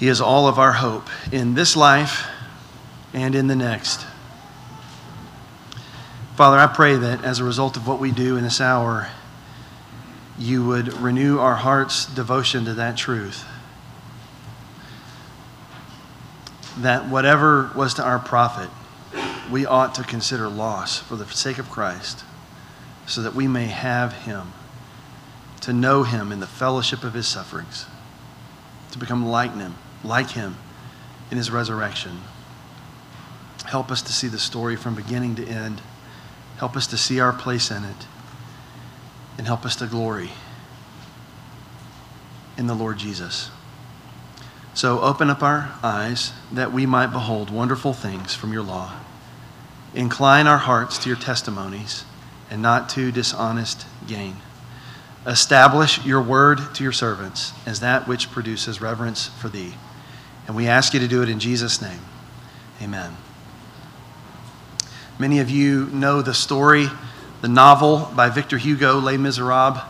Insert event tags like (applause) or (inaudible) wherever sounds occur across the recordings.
He is all of our hope in this life and in the next. Father, I pray that as a result of what we do in this hour, you would renew our heart's devotion to that truth. That whatever was to our profit, we ought to consider loss for the sake of Christ, so that we may have him, to know him in the fellowship of his sufferings, to become like him, like him in his resurrection. Help us to see the story from beginning to end. Help us to see our place in it. And help us to glory in the Lord Jesus. So open up our eyes that we might behold wonderful things from your law. Incline our hearts to your testimonies and not to dishonest gain. Establish your word to your servants as that which produces reverence for thee. And we ask you to do it in Jesus' name. Amen. Many of you know the story, the novel by Victor Hugo, Les Miserables.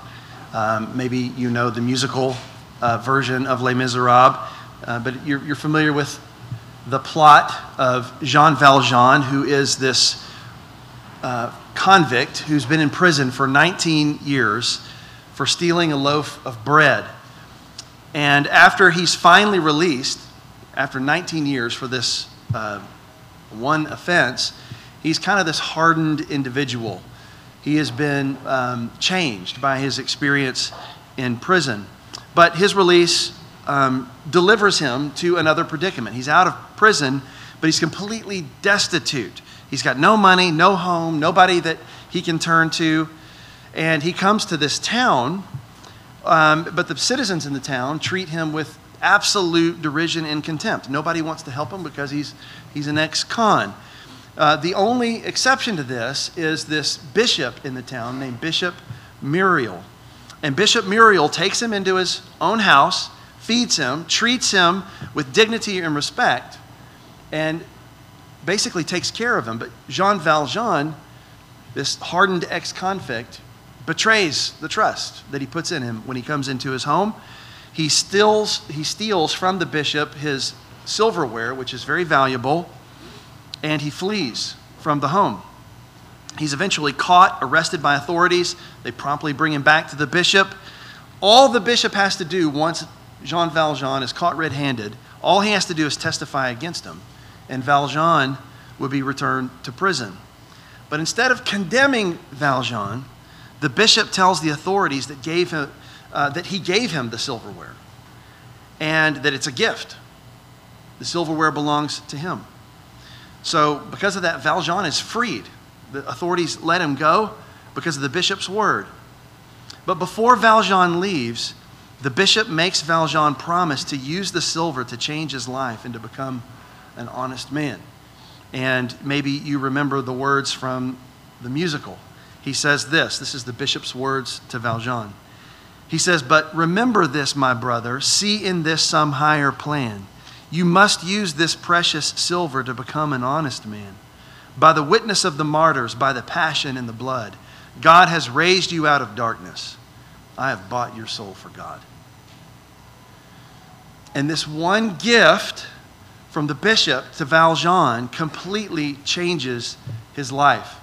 Um, maybe you know the musical uh, version of Les Miserables, uh, but you're, you're familiar with the plot of Jean Valjean, who is this uh, convict who's been in prison for 19 years for stealing a loaf of bread. And after he's finally released, after 19 years for this uh, one offense, he's kind of this hardened individual. He has been um, changed by his experience in prison. But his release um, delivers him to another predicament. He's out of prison, but he's completely destitute. He's got no money, no home, nobody that he can turn to. And he comes to this town, um, but the citizens in the town treat him with absolute derision and contempt. Nobody wants to help him because he's, he's an ex con. Uh, the only exception to this is this bishop in the town named Bishop Myriel. And Bishop Myriel takes him into his own house, feeds him, treats him with dignity and respect, and basically takes care of him. But Jean Valjean, this hardened ex convict, betrays the trust that he puts in him when he comes into his home. He steals, he steals from the bishop his silverware, which is very valuable, and he flees from the home. He's eventually caught, arrested by authorities. They promptly bring him back to the bishop. All the bishop has to do once Jean Valjean is caught red handed, all he has to do is testify against him, and Valjean would be returned to prison. But instead of condemning Valjean, the bishop tells the authorities that, gave him, uh, that he gave him the silverware and that it's a gift. The silverware belongs to him. So, because of that, Valjean is freed. The authorities let him go because of the bishop's word. But before Valjean leaves, the bishop makes Valjean promise to use the silver to change his life and to become an honest man. And maybe you remember the words from the musical. He says this this is the bishop's words to Valjean. He says, But remember this, my brother, see in this some higher plan. You must use this precious silver to become an honest man. By the witness of the martyrs, by the passion and the blood, God has raised you out of darkness. I have bought your soul for God. And this one gift from the bishop to Valjean completely changes his life.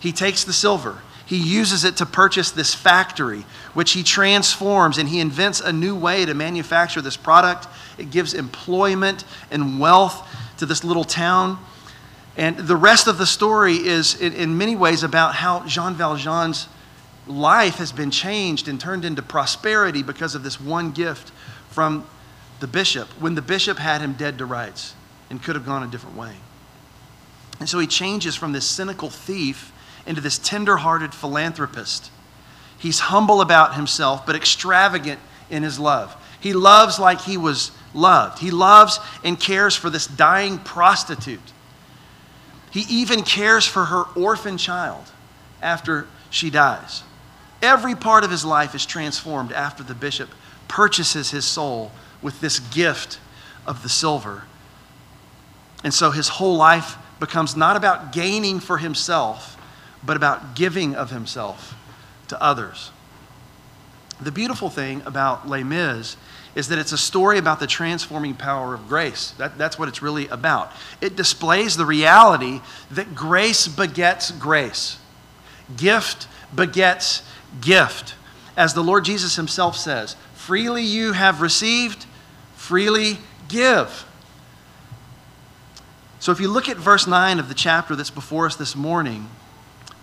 He takes the silver, he uses it to purchase this factory, which he transforms and he invents a new way to manufacture this product. It gives employment and wealth to this little town. And the rest of the story is, in, in many ways, about how Jean Valjean's life has been changed and turned into prosperity because of this one gift from the bishop when the bishop had him dead to rights and could have gone a different way. And so he changes from this cynical thief into this tender hearted philanthropist. He's humble about himself, but extravagant in his love. He loves like he was loved. He loves and cares for this dying prostitute. He even cares for her orphan child after she dies. Every part of his life is transformed after the bishop purchases his soul with this gift of the silver. And so his whole life becomes not about gaining for himself, but about giving of himself to others. The beautiful thing about Les Mis is that it's a story about the transforming power of grace. That, that's what it's really about. It displays the reality that grace begets grace, gift begets gift. As the Lord Jesus himself says, freely you have received, freely give. So if you look at verse 9 of the chapter that's before us this morning,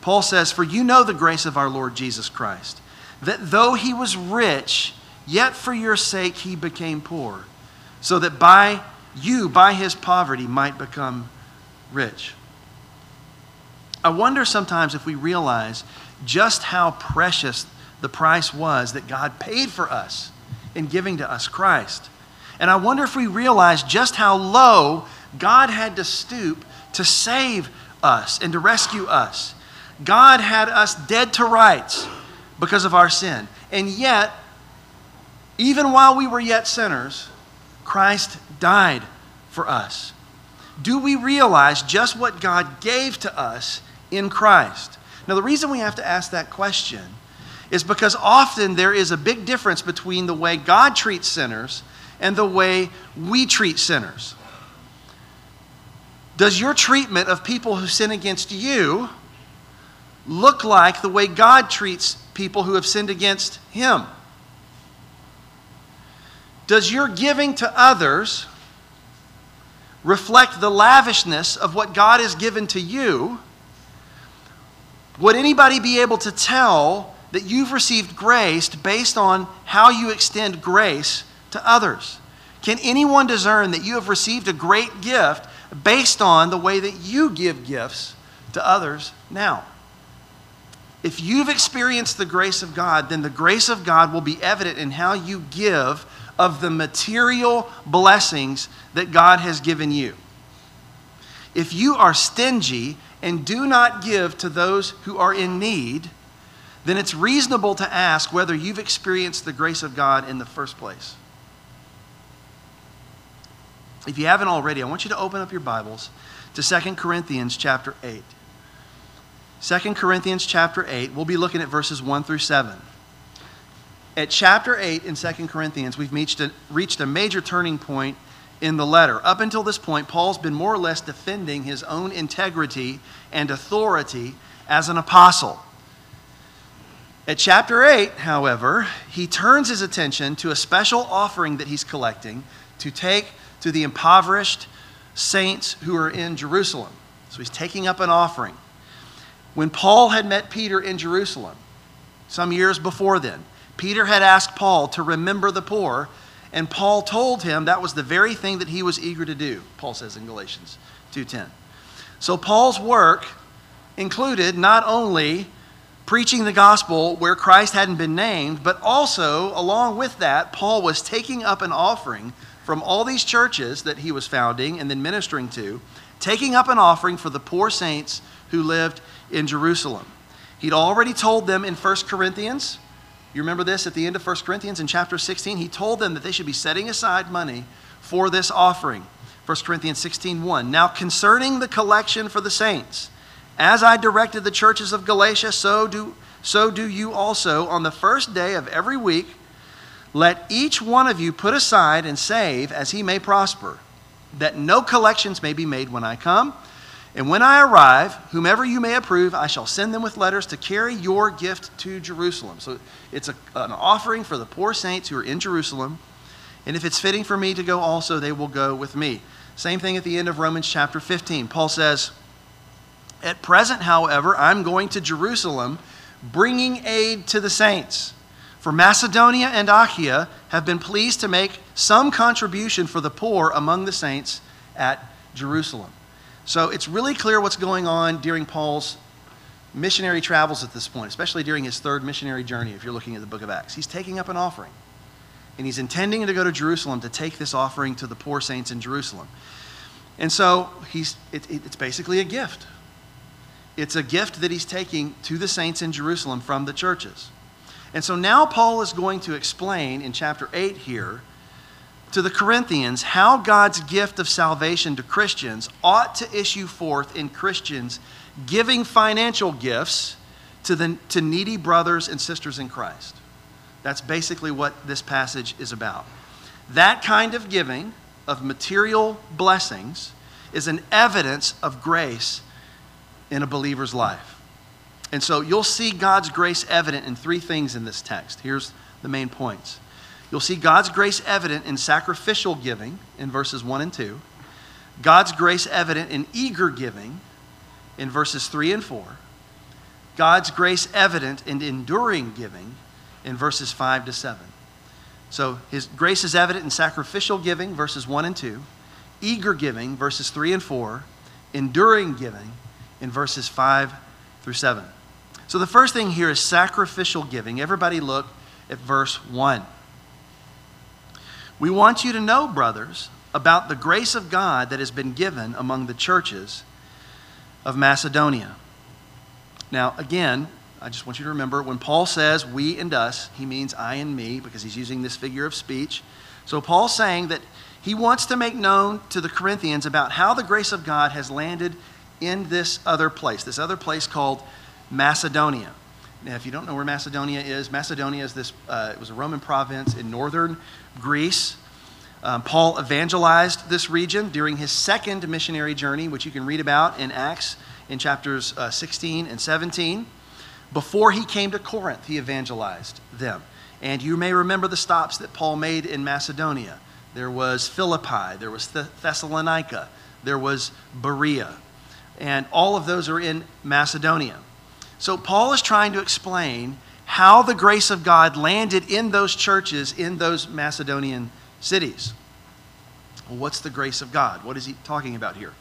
Paul says, For you know the grace of our Lord Jesus Christ, that though he was rich, yet for your sake he became poor, so that by you, by his poverty, might become rich. I wonder sometimes if we realize just how precious the price was that God paid for us in giving to us Christ. And I wonder if we realize just how low God had to stoop to save us and to rescue us. God had us dead to rights because of our sin. And yet, even while we were yet sinners, Christ died for us. Do we realize just what God gave to us in Christ? Now, the reason we have to ask that question is because often there is a big difference between the way God treats sinners and the way we treat sinners. Does your treatment of people who sin against you look like the way God treats people who have sinned against him? Does your giving to others reflect the lavishness of what God has given to you? Would anybody be able to tell that you've received grace based on how you extend grace to others? Can anyone discern that you have received a great gift based on the way that you give gifts to others now? If you've experienced the grace of God, then the grace of God will be evident in how you give of the material blessings that God has given you. If you are stingy and do not give to those who are in need, then it's reasonable to ask whether you've experienced the grace of God in the first place. If you haven't already, I want you to open up your Bibles to 2 Corinthians chapter 8. 2 Corinthians chapter 8, we'll be looking at verses 1 through 7. At chapter 8 in 2 Corinthians, we've reached a, reached a major turning point in the letter. Up until this point, Paul's been more or less defending his own integrity and authority as an apostle. At chapter 8, however, he turns his attention to a special offering that he's collecting to take to the impoverished saints who are in Jerusalem. So he's taking up an offering. When Paul had met Peter in Jerusalem, some years before then, Peter had asked Paul to remember the poor, and Paul told him that was the very thing that he was eager to do, Paul says in Galatians 2:10. So Paul's work included not only preaching the gospel where Christ hadn't been named, but also along with that, Paul was taking up an offering from all these churches that he was founding and then ministering to, taking up an offering for the poor saints who lived in Jerusalem. He'd already told them in 1 Corinthians you remember this at the end of 1 Corinthians in chapter 16? He told them that they should be setting aside money for this offering. 1 Corinthians 16 1. Now, concerning the collection for the saints, as I directed the churches of Galatia, so do, so do you also on the first day of every week. Let each one of you put aside and save as he may prosper, that no collections may be made when I come. And when I arrive, whomever you may approve, I shall send them with letters to carry your gift to Jerusalem. So it's a, an offering for the poor saints who are in Jerusalem. And if it's fitting for me to go also, they will go with me. Same thing at the end of Romans chapter 15. Paul says, At present, however, I'm going to Jerusalem, bringing aid to the saints. For Macedonia and Achaia have been pleased to make some contribution for the poor among the saints at Jerusalem. So it's really clear what's going on during Paul's missionary travels at this point, especially during his third missionary journey, if you're looking at the book of Acts. He's taking up an offering. And he's intending to go to Jerusalem to take this offering to the poor saints in Jerusalem. And so he's, it, it, it's basically a gift. It's a gift that he's taking to the saints in Jerusalem from the churches. And so now Paul is going to explain in chapter 8 here to the Corinthians how God's gift of salvation to Christians ought to issue forth in Christians giving financial gifts to, the, to needy brothers and sisters in Christ. That's basically what this passage is about. That kind of giving of material blessings is an evidence of grace in a believer's life. And so you'll see God's grace evident in three things in this text. Here's the main points. You'll see God's grace evident in sacrificial giving in verses 1 and 2, God's grace evident in eager giving in verses 3 and 4, God's grace evident in enduring giving in verses 5 to 7. So his grace is evident in sacrificial giving, verses 1 and 2, eager giving, verses 3 and 4, enduring giving in verses 5 through 7. So the first thing here is sacrificial giving. Everybody look at verse 1. We want you to know, brothers, about the grace of God that has been given among the churches of Macedonia. Now, again, I just want you to remember when Paul says we and us, he means I and me because he's using this figure of speech. So Paul's saying that he wants to make known to the Corinthians about how the grace of God has landed in this other place, this other place called Macedonia. Now, if you don't know where Macedonia is, Macedonia is this, uh, it was a Roman province in northern Greece. Um, Paul evangelized this region during his second missionary journey, which you can read about in Acts in chapters uh, 16 and 17. Before he came to Corinth, he evangelized them. And you may remember the stops that Paul made in Macedonia. There was Philippi, there was Thessalonica, there was Berea. And all of those are in Macedonia. So Paul is trying to explain how the grace of God landed in those churches in those Macedonian cities. Well, what's the grace of God? What is he talking about here?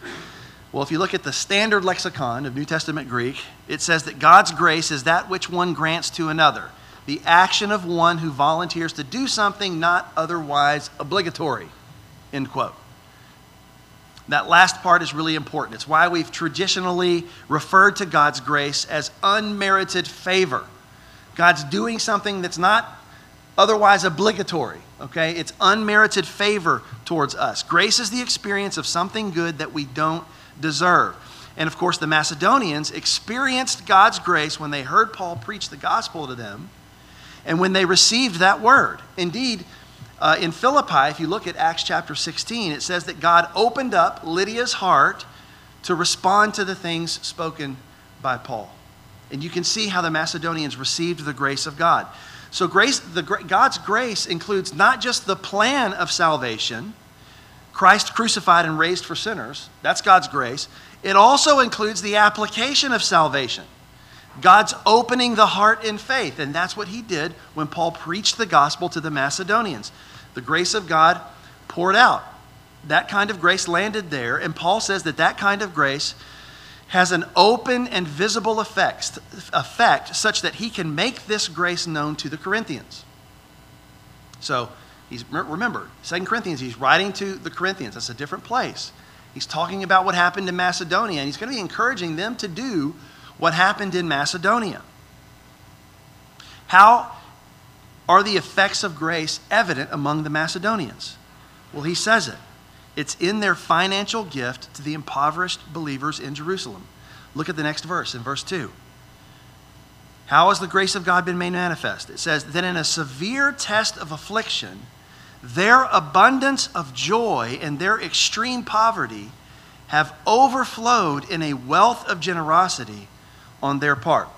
Well, if you look at the standard lexicon of New Testament Greek, it says that God's grace is that which one grants to another, the action of one who volunteers to do something not otherwise obligatory. End quote. That last part is really important. It's why we've traditionally referred to God's grace as unmerited favor. God's doing something that's not otherwise obligatory, okay? It's unmerited favor towards us. Grace is the experience of something good that we don't deserve. And of course, the Macedonians experienced God's grace when they heard Paul preach the gospel to them and when they received that word. Indeed, uh, in Philippi, if you look at Acts chapter 16, it says that God opened up Lydia's heart to respond to the things spoken by Paul. And you can see how the Macedonians received the grace of God. So, grace, the, God's grace includes not just the plan of salvation, Christ crucified and raised for sinners. That's God's grace. It also includes the application of salvation. God's opening the heart in faith. And that's what he did when Paul preached the gospel to the Macedonians. The grace of God poured out. That kind of grace landed there. And Paul says that that kind of grace has an open and visible effect, effect such that he can make this grace known to the Corinthians. So, He's, remember, Second Corinthians, he's writing to the Corinthians. That's a different place. He's talking about what happened in Macedonia, and he's going to be encouraging them to do what happened in Macedonia. How are the effects of grace evident among the Macedonians? Well, he says it. It's in their financial gift to the impoverished believers in Jerusalem. Look at the next verse, in verse 2. How has the grace of God been made manifest? It says that in a severe test of affliction, their abundance of joy and their extreme poverty have overflowed in a wealth of generosity on their part.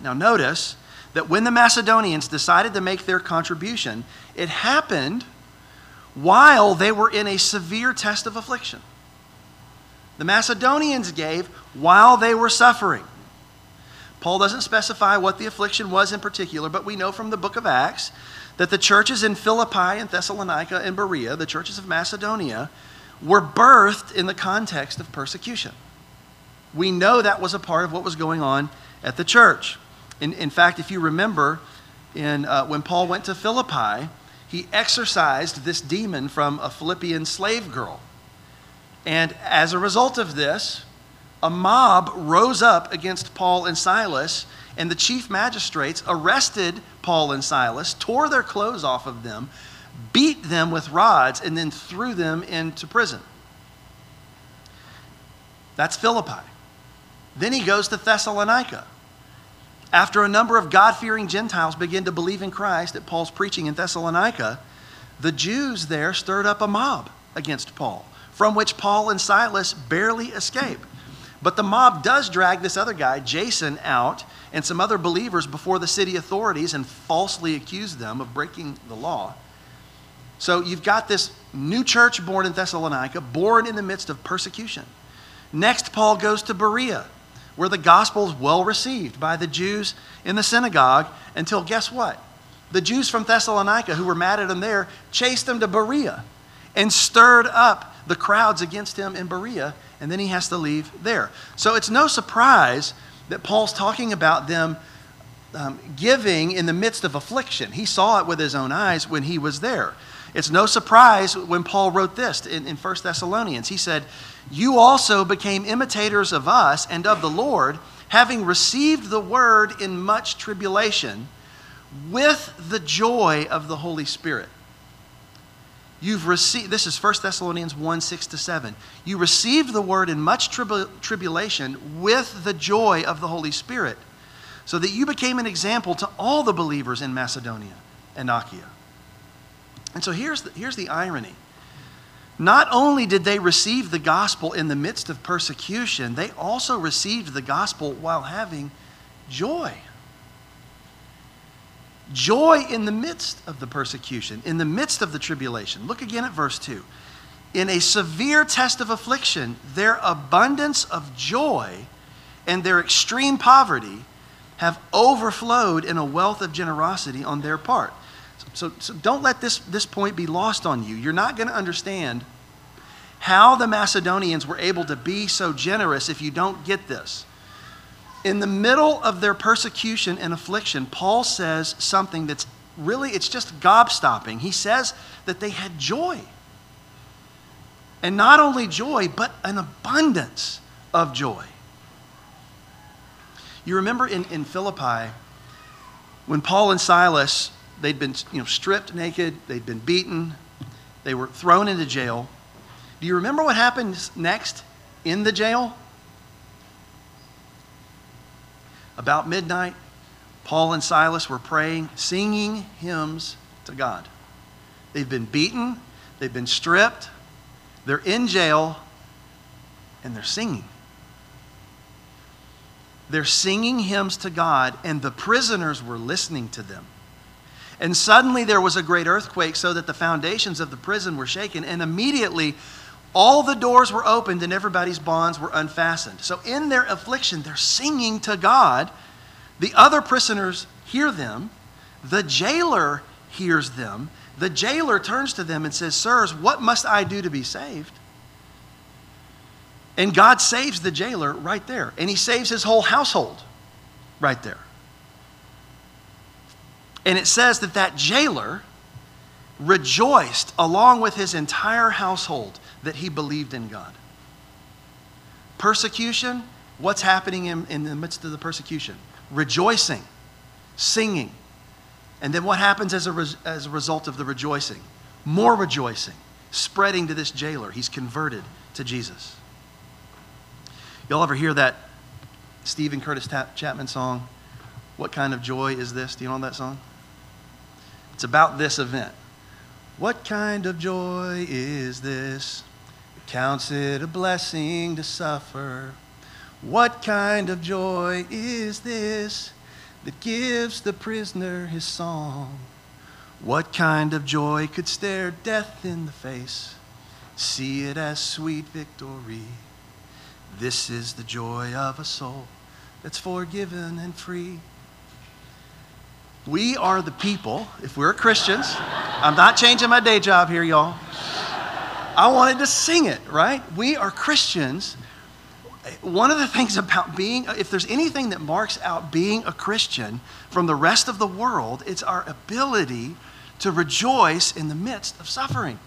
Now, notice that when the Macedonians decided to make their contribution, it happened while they were in a severe test of affliction. The Macedonians gave while they were suffering. Paul doesn't specify what the affliction was in particular, but we know from the book of Acts that the churches in Philippi and Thessalonica and Berea, the churches of Macedonia, were birthed in the context of persecution. We know that was a part of what was going on at the church. In, in fact, if you remember, in, uh, when Paul went to Philippi, he exorcised this demon from a Philippian slave girl. And as a result of this, a mob rose up against Paul and Silas, and the chief magistrates arrested Paul and Silas, tore their clothes off of them, beat them with rods, and then threw them into prison. That's Philippi. Then he goes to Thessalonica. After a number of God fearing Gentiles begin to believe in Christ at Paul's preaching in Thessalonica, the Jews there stirred up a mob against Paul, from which Paul and Silas barely escape. But the mob does drag this other guy, Jason, out and some other believers before the city authorities and falsely accuse them of breaking the law. So you've got this new church born in Thessalonica, born in the midst of persecution. Next, Paul goes to Berea, where the gospel is well received by the Jews in the synagogue until guess what? The Jews from Thessalonica who were mad at him there chased him to Berea and stirred up the crowds against him in Berea, and then he has to leave there. So it's no surprise that Paul's talking about them um, giving in the midst of affliction. He saw it with his own eyes when he was there. It's no surprise when Paul wrote this in, in 1 Thessalonians. He said, You also became imitators of us and of the Lord, having received the word in much tribulation, with the joy of the Holy Spirit. You've received, this is 1 Thessalonians 1 6 to 7. You received the word in much tribu- tribulation with the joy of the Holy Spirit, so that you became an example to all the believers in Macedonia and Achaia. And so here's the, here's the irony. Not only did they receive the gospel in the midst of persecution, they also received the gospel while having joy. Joy in the midst of the persecution, in the midst of the tribulation. Look again at verse 2. In a severe test of affliction, their abundance of joy and their extreme poverty have overflowed in a wealth of generosity on their part. So, so don't let this, this point be lost on you. You're not going to understand how the Macedonians were able to be so generous if you don't get this. In the middle of their persecution and affliction, Paul says something that's really, it's just gobstopping. He says that they had joy. And not only joy, but an abundance of joy. You remember in, in Philippi, when Paul and Silas They'd been you know, stripped naked, they'd been beaten, they were thrown into jail. Do you remember what happened next in the jail? About midnight, Paul and Silas were praying, singing hymns to God. They've been beaten, they've been stripped, they're in jail, and they're singing. They're singing hymns to God, and the prisoners were listening to them. And suddenly there was a great earthquake, so that the foundations of the prison were shaken. And immediately all the doors were opened and everybody's bonds were unfastened. So in their affliction, they're singing to God. The other prisoners hear them. The jailer hears them. The jailer turns to them and says, Sirs, what must I do to be saved? And God saves the jailer right there. And he saves his whole household right there. And it says that that jailer rejoiced along with his entire household that he believed in God. Persecution, what's happening in, in the midst of the persecution? Rejoicing, singing. And then what happens as a, as a result of the rejoicing? More rejoicing, spreading to this jailer. He's converted to Jesus. Y'all ever hear that Steven Curtis Chapman song? What kind of joy is this? Do you know that song? It's about this event. What kind of joy is this? Counts it a blessing to suffer. What kind of joy is this that gives the prisoner his song? What kind of joy could stare death in the face? See it as sweet victory. This is the joy of a soul that's forgiven and free. We are the people, if we're Christians, I'm not changing my day job here, y'all. I wanted to sing it, right? We are Christians. One of the things about being, if there's anything that marks out being a Christian from the rest of the world, it's our ability to rejoice in the midst of suffering.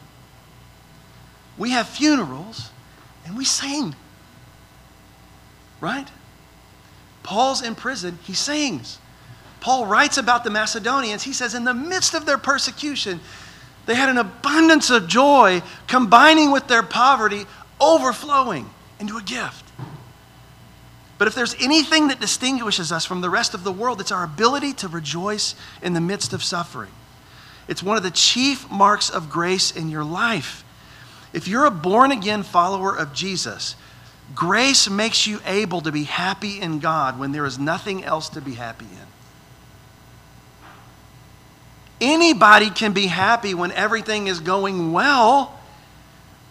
We have funerals and we sing, right? Paul's in prison, he sings. Paul writes about the Macedonians. He says, in the midst of their persecution, they had an abundance of joy combining with their poverty, overflowing into a gift. But if there's anything that distinguishes us from the rest of the world, it's our ability to rejoice in the midst of suffering. It's one of the chief marks of grace in your life. If you're a born again follower of Jesus, grace makes you able to be happy in God when there is nothing else to be happy in. Anybody can be happy when everything is going well.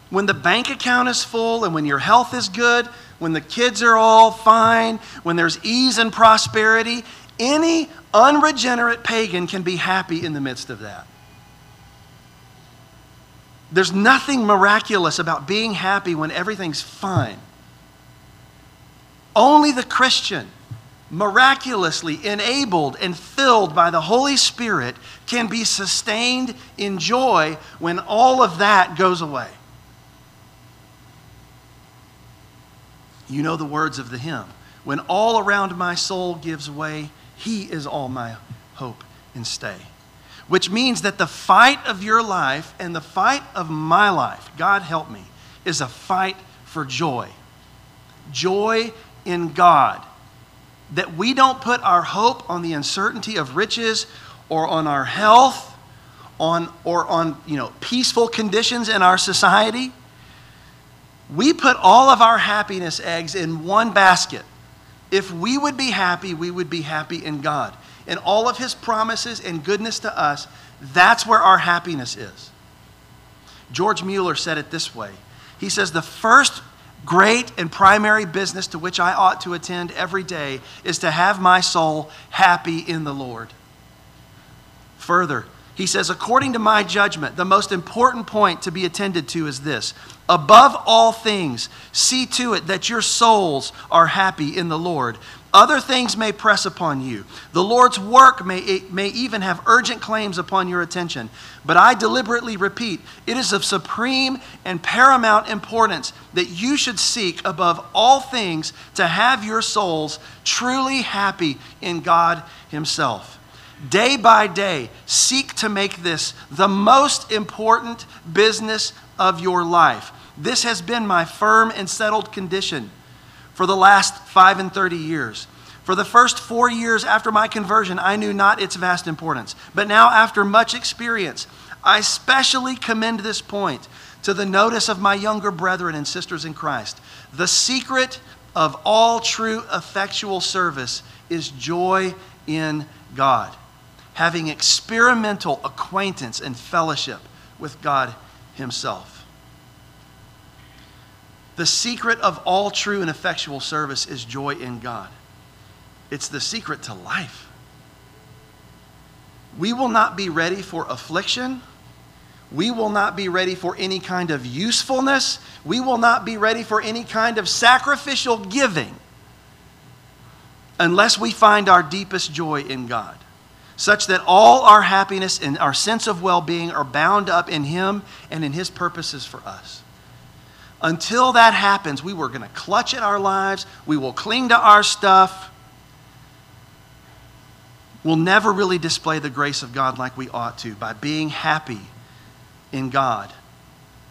When the bank account is full and when your health is good, when the kids are all fine, when there's ease and prosperity, any unregenerate pagan can be happy in the midst of that. There's nothing miraculous about being happy when everything's fine. Only the Christian, miraculously enabled and filled by the Holy Spirit, can be sustained in joy when all of that goes away. You know the words of the hymn. When all around my soul gives way, he is all my hope and stay which means that the fight of your life and the fight of my life, God help me, is a fight for joy. Joy in God. That we don't put our hope on the uncertainty of riches or on our health on, or on you know, peaceful conditions in our society. We put all of our happiness eggs in one basket. If we would be happy, we would be happy in God and all of his promises and goodness to us, that's where our happiness is. George Mueller said it this way He says, The first great and primary business to which I ought to attend every day is to have my soul happy in the Lord. Further, he says, according to my judgment, the most important point to be attended to is this above all things, see to it that your souls are happy in the Lord. Other things may press upon you. The Lord's work may, may even have urgent claims upon your attention. But I deliberately repeat, it is of supreme and paramount importance that you should seek above all things to have your souls truly happy in God Himself. Day by day, seek to make this the most important business of your life. This has been my firm and settled condition for the last five and 30 years. For the first four years after my conversion, I knew not its vast importance. But now, after much experience, I specially commend this point to the notice of my younger brethren and sisters in Christ. The secret of all true effectual service is joy in God, having experimental acquaintance and fellowship with God Himself. The secret of all true and effectual service is joy in God. It's the secret to life. We will not be ready for affliction. We will not be ready for any kind of usefulness. We will not be ready for any kind of sacrificial giving unless we find our deepest joy in God, such that all our happiness and our sense of well being are bound up in Him and in His purposes for us. Until that happens, we were going to clutch at our lives, we will cling to our stuff. We'll never really display the grace of God like we ought to by being happy in God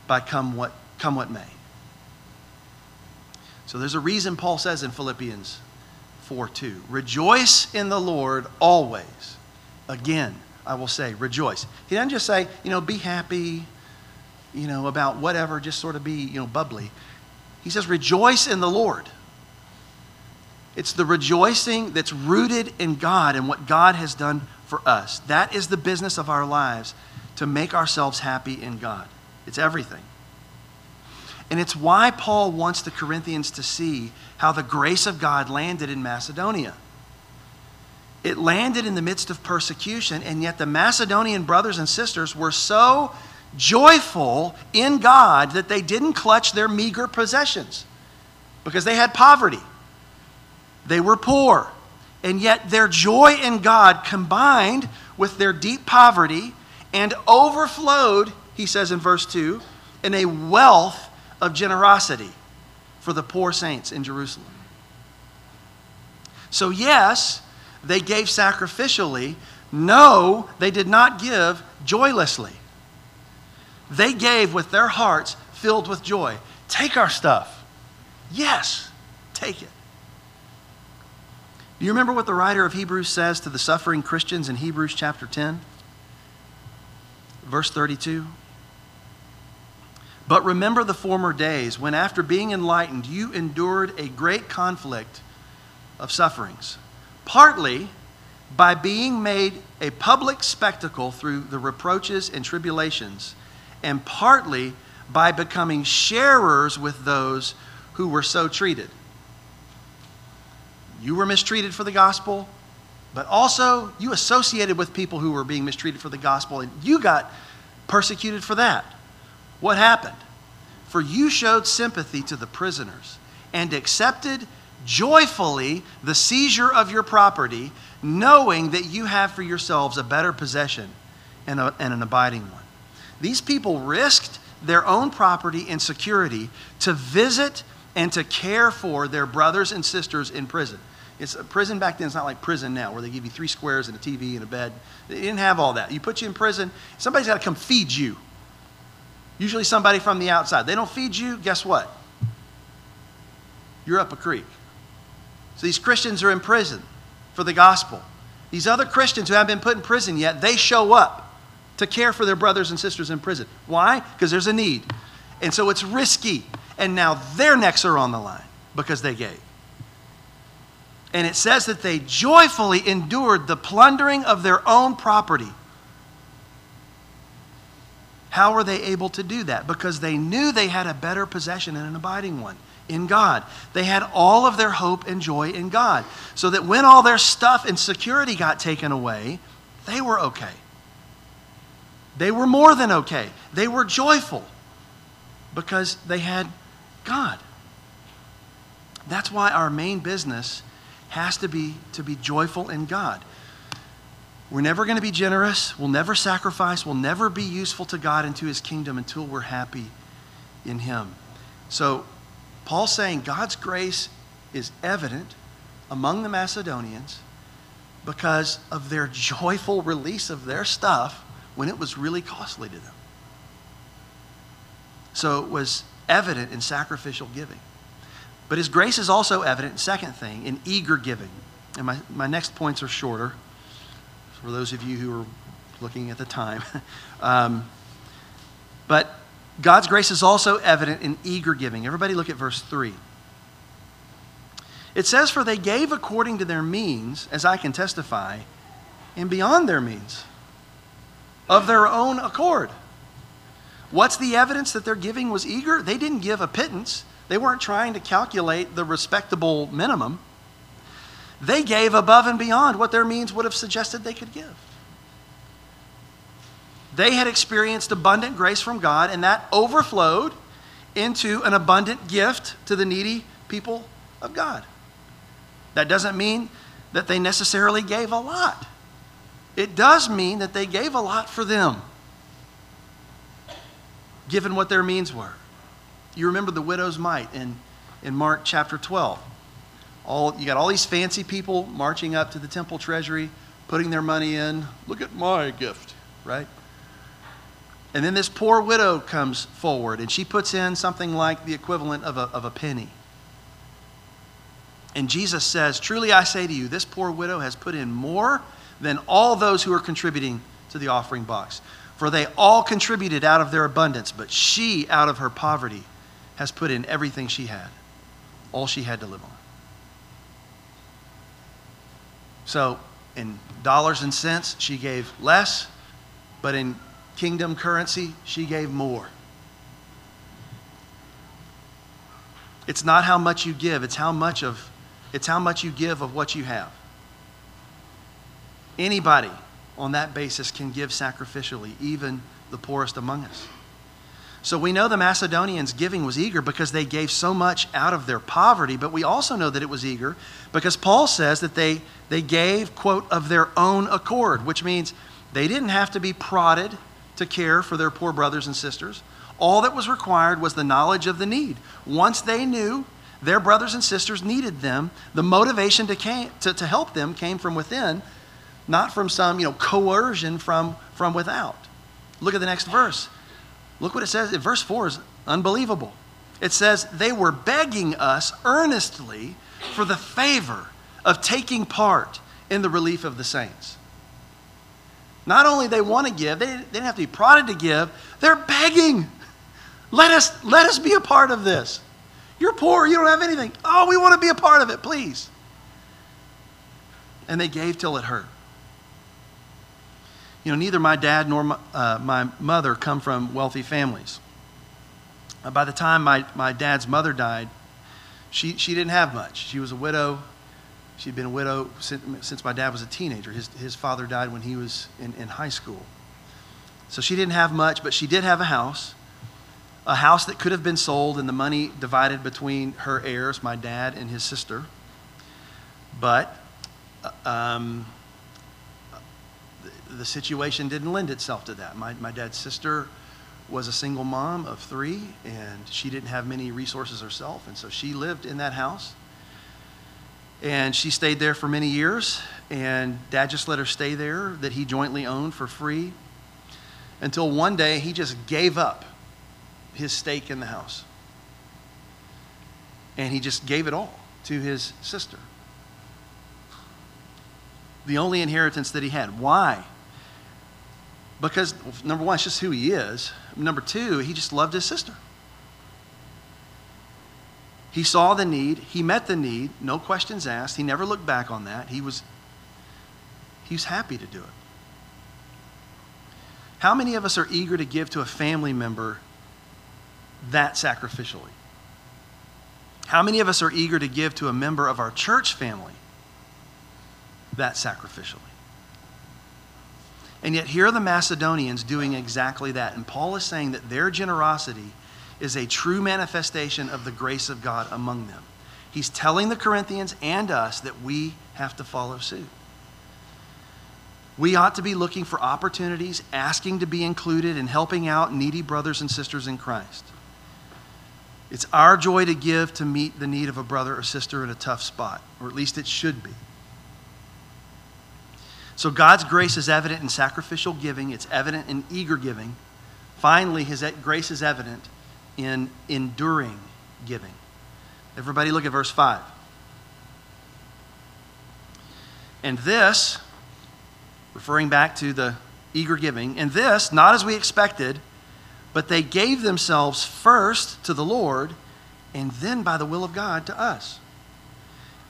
by come what, come what may. So there's a reason Paul says in Philippians 4 2, rejoice in the Lord always. Again, I will say, rejoice. He doesn't just say, you know, be happy, you know, about whatever, just sort of be, you know, bubbly. He says, rejoice in the Lord. It's the rejoicing that's rooted in God and what God has done for us. That is the business of our lives to make ourselves happy in God. It's everything. And it's why Paul wants the Corinthians to see how the grace of God landed in Macedonia. It landed in the midst of persecution, and yet the Macedonian brothers and sisters were so joyful in God that they didn't clutch their meager possessions because they had poverty. They were poor. And yet their joy in God combined with their deep poverty and overflowed, he says in verse 2, in a wealth of generosity for the poor saints in Jerusalem. So, yes, they gave sacrificially. No, they did not give joylessly. They gave with their hearts filled with joy. Take our stuff. Yes, take it. Do you remember what the writer of Hebrews says to the suffering Christians in Hebrews chapter 10? verse 32. But remember the former days when, after being enlightened, you endured a great conflict of sufferings, partly by being made a public spectacle through the reproaches and tribulations, and partly by becoming sharers with those who were so treated. You were mistreated for the gospel, but also you associated with people who were being mistreated for the gospel, and you got persecuted for that. What happened? For you showed sympathy to the prisoners and accepted joyfully the seizure of your property, knowing that you have for yourselves a better possession and, a, and an abiding one. These people risked their own property and security to visit and to care for their brothers and sisters in prison. It's a prison back then, it's not like prison now, where they give you three squares and a TV and a bed. They didn't have all that. You put you in prison, somebody's got to come feed you. Usually somebody from the outside. They don't feed you, guess what? You're up a creek. So these Christians are in prison for the gospel. These other Christians who haven't been put in prison yet, they show up to care for their brothers and sisters in prison. Why? Because there's a need. And so it's risky. And now their necks are on the line because they gave. And it says that they joyfully endured the plundering of their own property. How were they able to do that? Because they knew they had a better possession and an abiding one in God. They had all of their hope and joy in God. So that when all their stuff and security got taken away, they were okay. They were more than okay. They were joyful because they had God. That's why our main business has to be to be joyful in God. We're never going to be generous. We'll never sacrifice. We'll never be useful to God and to his kingdom until we're happy in him. So, Paul's saying God's grace is evident among the Macedonians because of their (laughs) joyful release of their stuff when it was really costly to them. So, it was evident in sacrificial giving. But his grace is also evident, second thing, in eager giving. And my, my next points are shorter for those of you who are looking at the time. (laughs) um, but God's grace is also evident in eager giving. Everybody look at verse 3. It says, For they gave according to their means, as I can testify, and beyond their means, of their own accord. What's the evidence that their giving was eager? They didn't give a pittance. They weren't trying to calculate the respectable minimum. They gave above and beyond what their means would have suggested they could give. They had experienced abundant grace from God, and that overflowed into an abundant gift to the needy people of God. That doesn't mean that they necessarily gave a lot. It does mean that they gave a lot for them, given what their means were. You remember the widow's mite in, in Mark chapter 12. All, you got all these fancy people marching up to the temple treasury, putting their money in. Look at my gift, right? And then this poor widow comes forward and she puts in something like the equivalent of a, of a penny. And Jesus says, Truly I say to you, this poor widow has put in more than all those who are contributing to the offering box. For they all contributed out of their abundance, but she, out of her poverty, has put in everything she had, all she had to live on. So, in dollars and cents, she gave less, but in kingdom currency, she gave more. It's not how much you give, it's how much of it's how much you give of what you have. Anybody on that basis can give sacrificially, even the poorest among us. So we know the Macedonians' giving was eager because they gave so much out of their poverty, but we also know that it was eager because Paul says that they, they gave, quote, of their own accord, which means they didn't have to be prodded to care for their poor brothers and sisters. All that was required was the knowledge of the need. Once they knew their brothers and sisters needed them, the motivation to, came, to, to help them came from within, not from some you know, coercion from, from without. Look at the next verse. Look what it says. Verse 4 is unbelievable. It says, They were begging us earnestly for the favor of taking part in the relief of the saints. Not only they want to give, they, didn't have to be prodded to give, they're begging. Let us, let us be a part of this. You're poor, you don't have anything. Oh, we want to be a part of it, please. And they gave till it hurt. You know, neither my dad nor my, uh, my mother come from wealthy families. Uh, by the time my, my dad's mother died, she, she didn't have much. She was a widow. She'd been a widow since, since my dad was a teenager. His, his father died when he was in, in high school. So she didn't have much, but she did have a house a house that could have been sold and the money divided between her heirs, my dad and his sister. But uh, um, the, situation didn't lend itself to that. My, my dad's sister was a single mom of three, and she didn't have many resources herself, and so she lived in that house. And she stayed there for many years, and dad just let her stay there that he jointly owned for free until one day he just gave up his stake in the house. And he just gave it all to his sister. The only inheritance that he had. Why? Because, number one, it's just who he is. Number two, he just loved his sister. He saw the need, he met the need, no questions asked. He never looked back on that. He was, he was happy to do it. How many of us are eager to give to a family member that sacrificially? How many of us are eager to give to a member of our church family that sacrificially? And yet, here are the Macedonians doing exactly that. And Paul is saying that their generosity is a true manifestation of the grace of God among them. He's telling the Corinthians and us that we have to follow suit. We ought to be looking for opportunities, asking to be included, and helping out needy brothers and sisters in Christ. It's our joy to give to meet the need of a brother or sister in a tough spot, or at least it should be. So God's grace is evident in sacrificial giving, it's evident in eager giving. Finally, his grace is evident in enduring giving. Everybody look at verse 5. And this, referring back to the eager giving, and this, not as we expected, but they gave themselves first to the Lord and then by the will of God to us.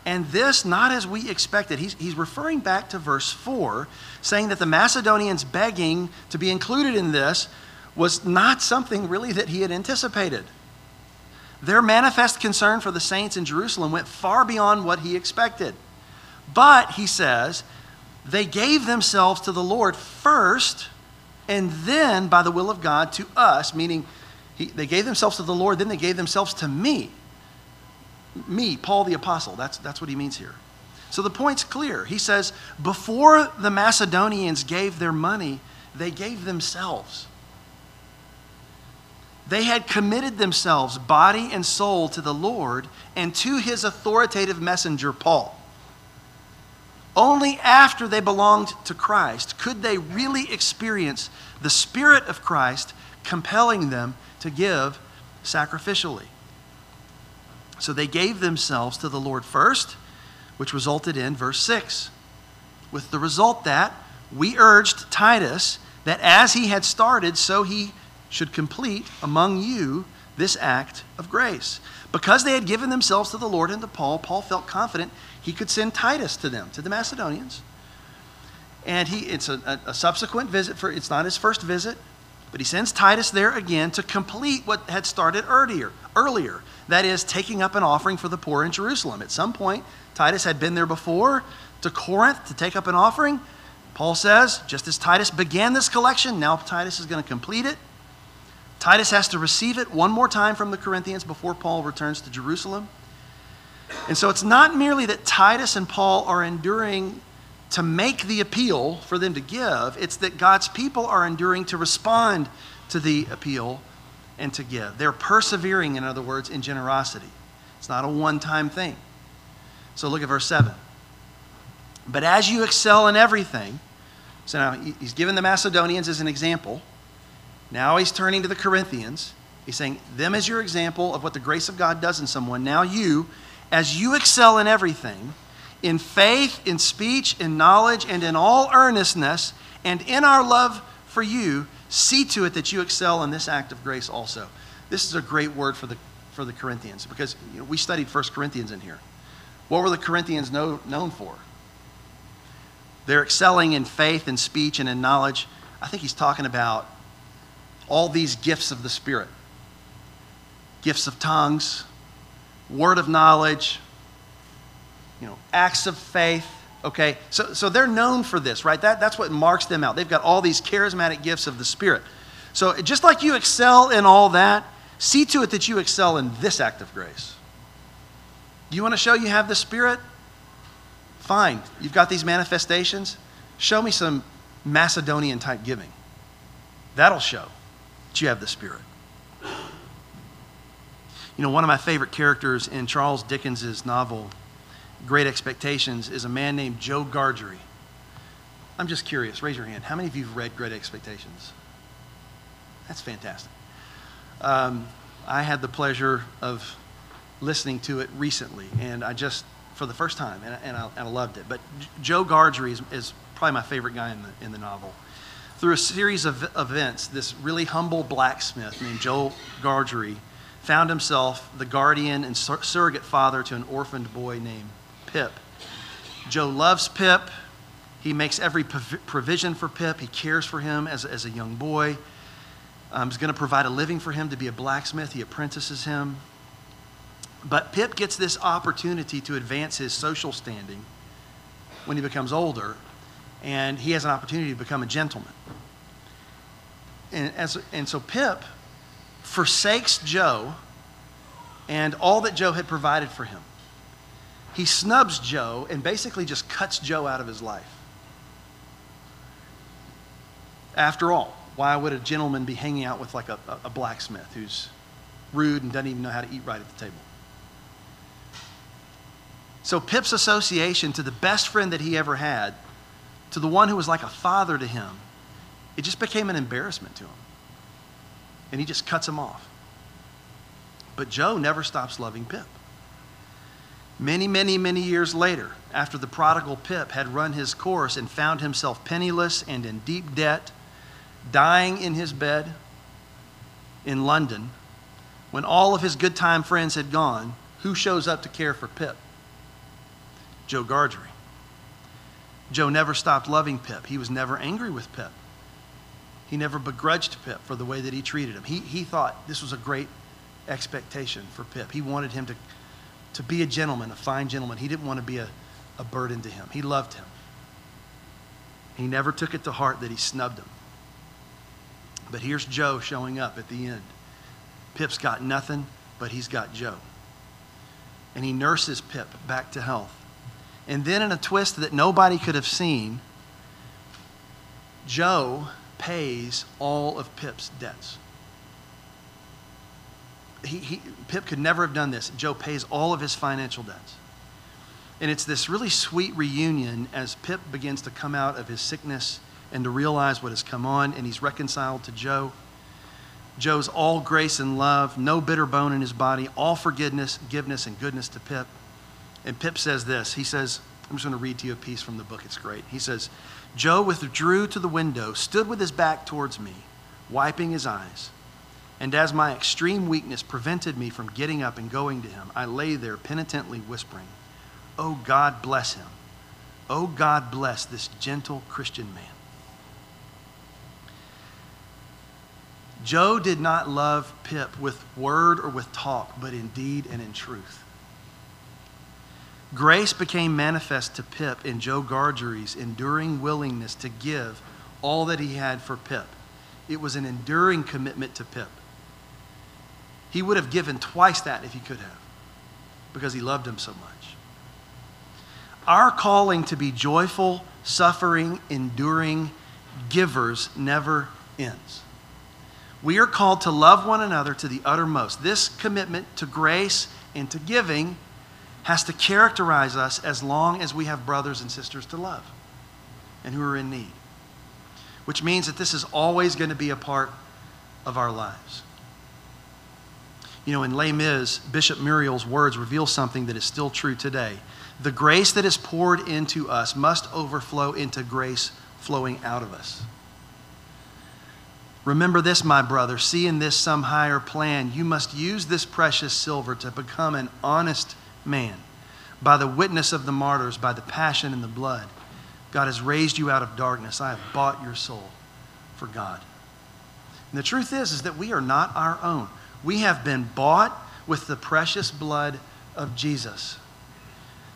And this not as we expected. He's, he's referring back to verse 4, saying that the Macedonians begging to be included in this was not something really that he had anticipated. Their manifest concern for the saints in Jerusalem went far beyond what he expected. But, he says, they gave themselves to the Lord first and then by the will of God to us, meaning he, they gave themselves to the Lord, then they gave themselves to me. Me, Paul the Apostle. That's, that's what he means here. So the point's clear. He says, before the Macedonians gave their money, they gave themselves. They had committed themselves, body and soul, to the Lord and to his authoritative messenger, Paul. Only after they belonged to Christ could they really experience the Spirit of Christ compelling them to give sacrificially. So they gave themselves to the Lord first, which resulted in verse 6. With the result that we urged Titus that as he had started, so he should complete among you this act of grace. Because they had given themselves to the Lord and to Paul, Paul felt confident he could send Titus to them, to the Macedonians. And he, it's a, a, subsequent visit for, it's not his first visit, but he sends Titus there again to complete what had started earlier, earlier. That is, taking up an offering for the poor in Jerusalem. At some point, Titus had been there before to Corinth to take up an offering. Paul says, just as Titus began this collection, now Titus is going to complete it. Titus has to receive it one more time from the Corinthians before Paul returns to Jerusalem. And so it's not merely that Titus and Paul are enduring to make the appeal for them to give, it's that God's people are enduring to respond to the appeal and to give. They're persevering, in other words, in generosity. It's not a one time thing. So look at verse 7. But as you excel in everything, so now he's given the Macedonians as an example. Now he's turning to the Corinthians. He's saying, Them as your example of what the grace of God does in someone. Now you, as you excel in everything, in faith, in speech, in knowledge, and in all earnestness, And in our love for you, see to it that you excel in this act of grace also. This is a great word for the, for the Corinthians because you know, we studied 1 Corinthians in here. What were the Corinthians know, known for? They're excelling in faith and speech and in knowledge. I think he's talking about all these gifts of the Spirit gifts of tongues, word of knowledge, you know, acts of faith. Okay, so, so they're known for this, right? That, that's what marks them out. They've got all these charismatic gifts of the Spirit. So just like you excel in all that, see to it that you excel in this act of grace. You want to show you have the Spirit? Fine. You've got these manifestations. Show me some Macedonian type giving. That'll show that you have the Spirit. You know, one of my favorite characters in Charles Dickens's novel, Great Expectations, is a man named Joe Gargery. I'm just curious. Raise your hand. How many of you have read Great Expectations? That's fantastic. Um, I had the pleasure of listening to it recently, and I just, for the first time, and, and, I, and I loved it. But Joe Gargery is, is, probably my favorite guy in the, in the novel. Through a series of events, this really humble blacksmith named Joe Gargery found himself the guardian and sur- surrogate father to an orphaned boy named Pip. Joe loves Pip. He makes every provision for Pip. He cares for him as, as a young boy. Um, he's going to provide a living for him to be a blacksmith. He apprentices him. But Pip gets this opportunity to advance his social standing when he becomes older, and he has an opportunity to become a gentleman. And, as, and so Pip forsakes Joe and all that Joe had provided for him. He snubs Joe and basically just cuts Joe out of his life. After all, why would a gentleman be hanging out with like a, a blacksmith who's rude and doesn't even know how to eat right at the table? So Pip's association to the best friend that he ever had, to the one who was like a father to him, it just became an embarrassment to him and he just cuts him off. But Joe never stops loving Pip. Many, many, many years later, after the prodigal Pip had run his course and found himself penniless and in deep debt, dying in his bed in London, when all of his good time friends had gone, who shows up to care for Pip? Joe Gargery. Joe never stopped loving Pip. He was never angry with Pip. He never begrudged Pip for the way that he treated him. He, he thought this was a great expectation for Pip. He wanted him to, to be a gentleman, a fine gentleman. He didn't want to be a, a burden to him. He loved him. He never took it to heart that he snubbed him. But here's Joe showing up at the end. Pip's got nothing, but he's got Joe. And he nurses Pip back to health. And then, in a twist that nobody could have seen, Joe pays all of Pip's debts. He, he, Pip could never have done this. Joe pays all of his financial debts. And it's this really sweet reunion as Pip begins to come out of his sickness and to realize what has come on, and he's reconciled to Joe. Joe's all grace and love, no bitter bone in his body, all forgiveness, forgiveness, and goodness to Pip. And Pip says this. He says, I'm just going to read to you a piece from the book. It's great. He says, Joe withdrew to the window, stood with his back towards me, wiping his eyes. And as my extreme weakness prevented me from getting up and going to him, I lay there penitently whispering, Oh, God bless him. Oh, God bless this gentle Christian man. Joe did not love Pip with word or with talk, but in deed and in truth. Grace became manifest to Pip in Joe Gargery's enduring willingness to give all that he had for Pip. It was an enduring commitment to Pip. He would have given twice that if he could have, because he loved him so much. Our calling to be joyful, suffering, enduring givers never ends. We are called to love one another to the uttermost. This commitment to grace and to giving has to characterize us as long as we have brothers and sisters to love and who are in need. Which means that this is always going to be a part of our lives. You know, in Les Mis, Bishop Myriel's words reveal something that is still true today. The grace that is poured into us must overflow into grace flowing out of us. Remember this, my brother. See in this some higher plan. You must use this precious silver to become an honest man. By the witness of the martyrs, by the passion and the blood, God has raised you out of darkness. I have bought your soul for God. And the truth is, is that we are not our own. We have been bought with the precious blood of Jesus.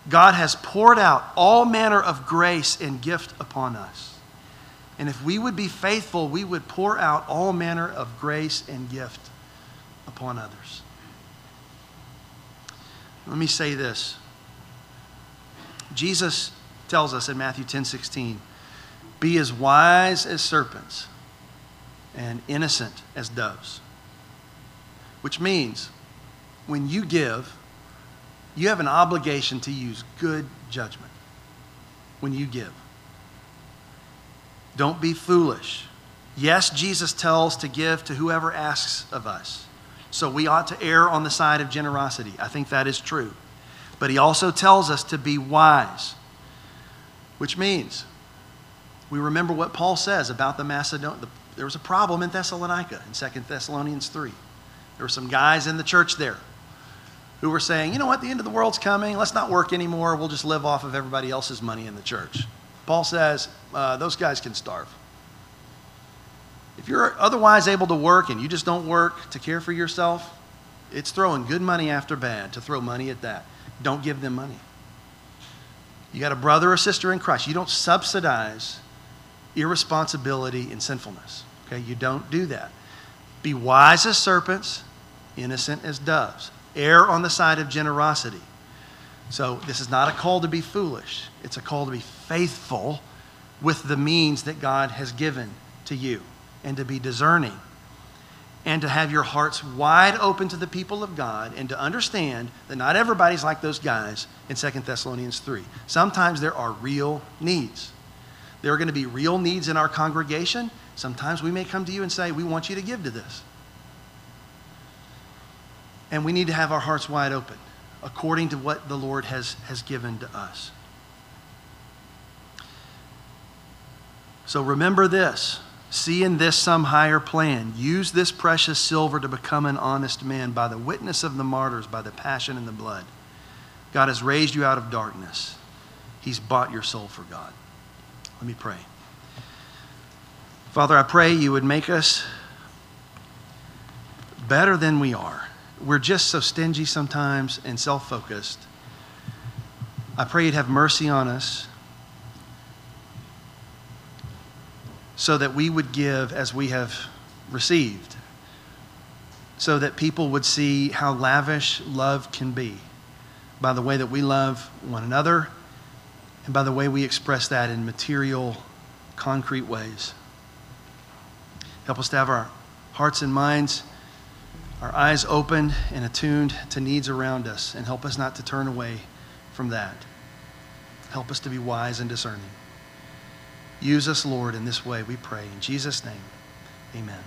God has poured out all manner of grace and gift upon us. And if we would be faithful, we would pour out all manner of grace and gift upon others. Let me say this. Jesus tells us in Matthew 10 16, be as wise as serpents and innocent as doves. Which means when you give, you have an obligation to use good judgment when you give. Don't be foolish. Yes, Jesus tells to give to whoever asks of us. So we ought to err on the side of generosity. I think that is true. But he also tells us to be wise, which means we remember what Paul says about the Macedonian. There was a problem in Thessalonica in 2 Thessalonians 3. There were some guys in the church there who were saying, you know what, the end of the world's coming. Let's not work anymore. We'll just live off of everybody else's money in the church. Paul says, uh, those guys can starve. If you're otherwise able to work and you just don't work to care for yourself, it's throwing good money after bad to throw money at that. Don't give them money. You got a brother or sister in Christ. You don't subsidize irresponsibility and sinfulness. Okay? You don't do that. Be wise as serpents, innocent as doves. Err on the side of generosity. So, this is not a call to be foolish, it's a call to be faithful with the means that God has given to you and to be discerning and to have your hearts wide open to the people of God and to understand that not everybody's like those guys in 2 Thessalonians 3. Sometimes there are real needs. There are going to be real needs in our congregation. Sometimes we may come to you and say, We want you to give to this. And we need to have our hearts wide open according to what the Lord has, has given to us. So remember this. See in this some higher plan. Use this precious silver to become an honest man by the witness of the martyrs, by the passion and the blood. God has raised you out of darkness. He's bought your soul for God. Let me pray. Father, I pray you would make us better than we are. We're just so stingy sometimes and self focused. I pray you'd have mercy on us so that we would give as we have received, so that people would see how lavish love can be by the way that we love one another and by the way we express that in material, concrete ways. Help us to have our hearts and minds, our eyes opened and attuned to needs around us, and help us not to turn away from that. Help us to be wise and discerning. Use us, Lord, in this way, we pray. In Jesus' name, amen.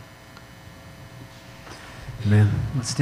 Amen. Let's stand.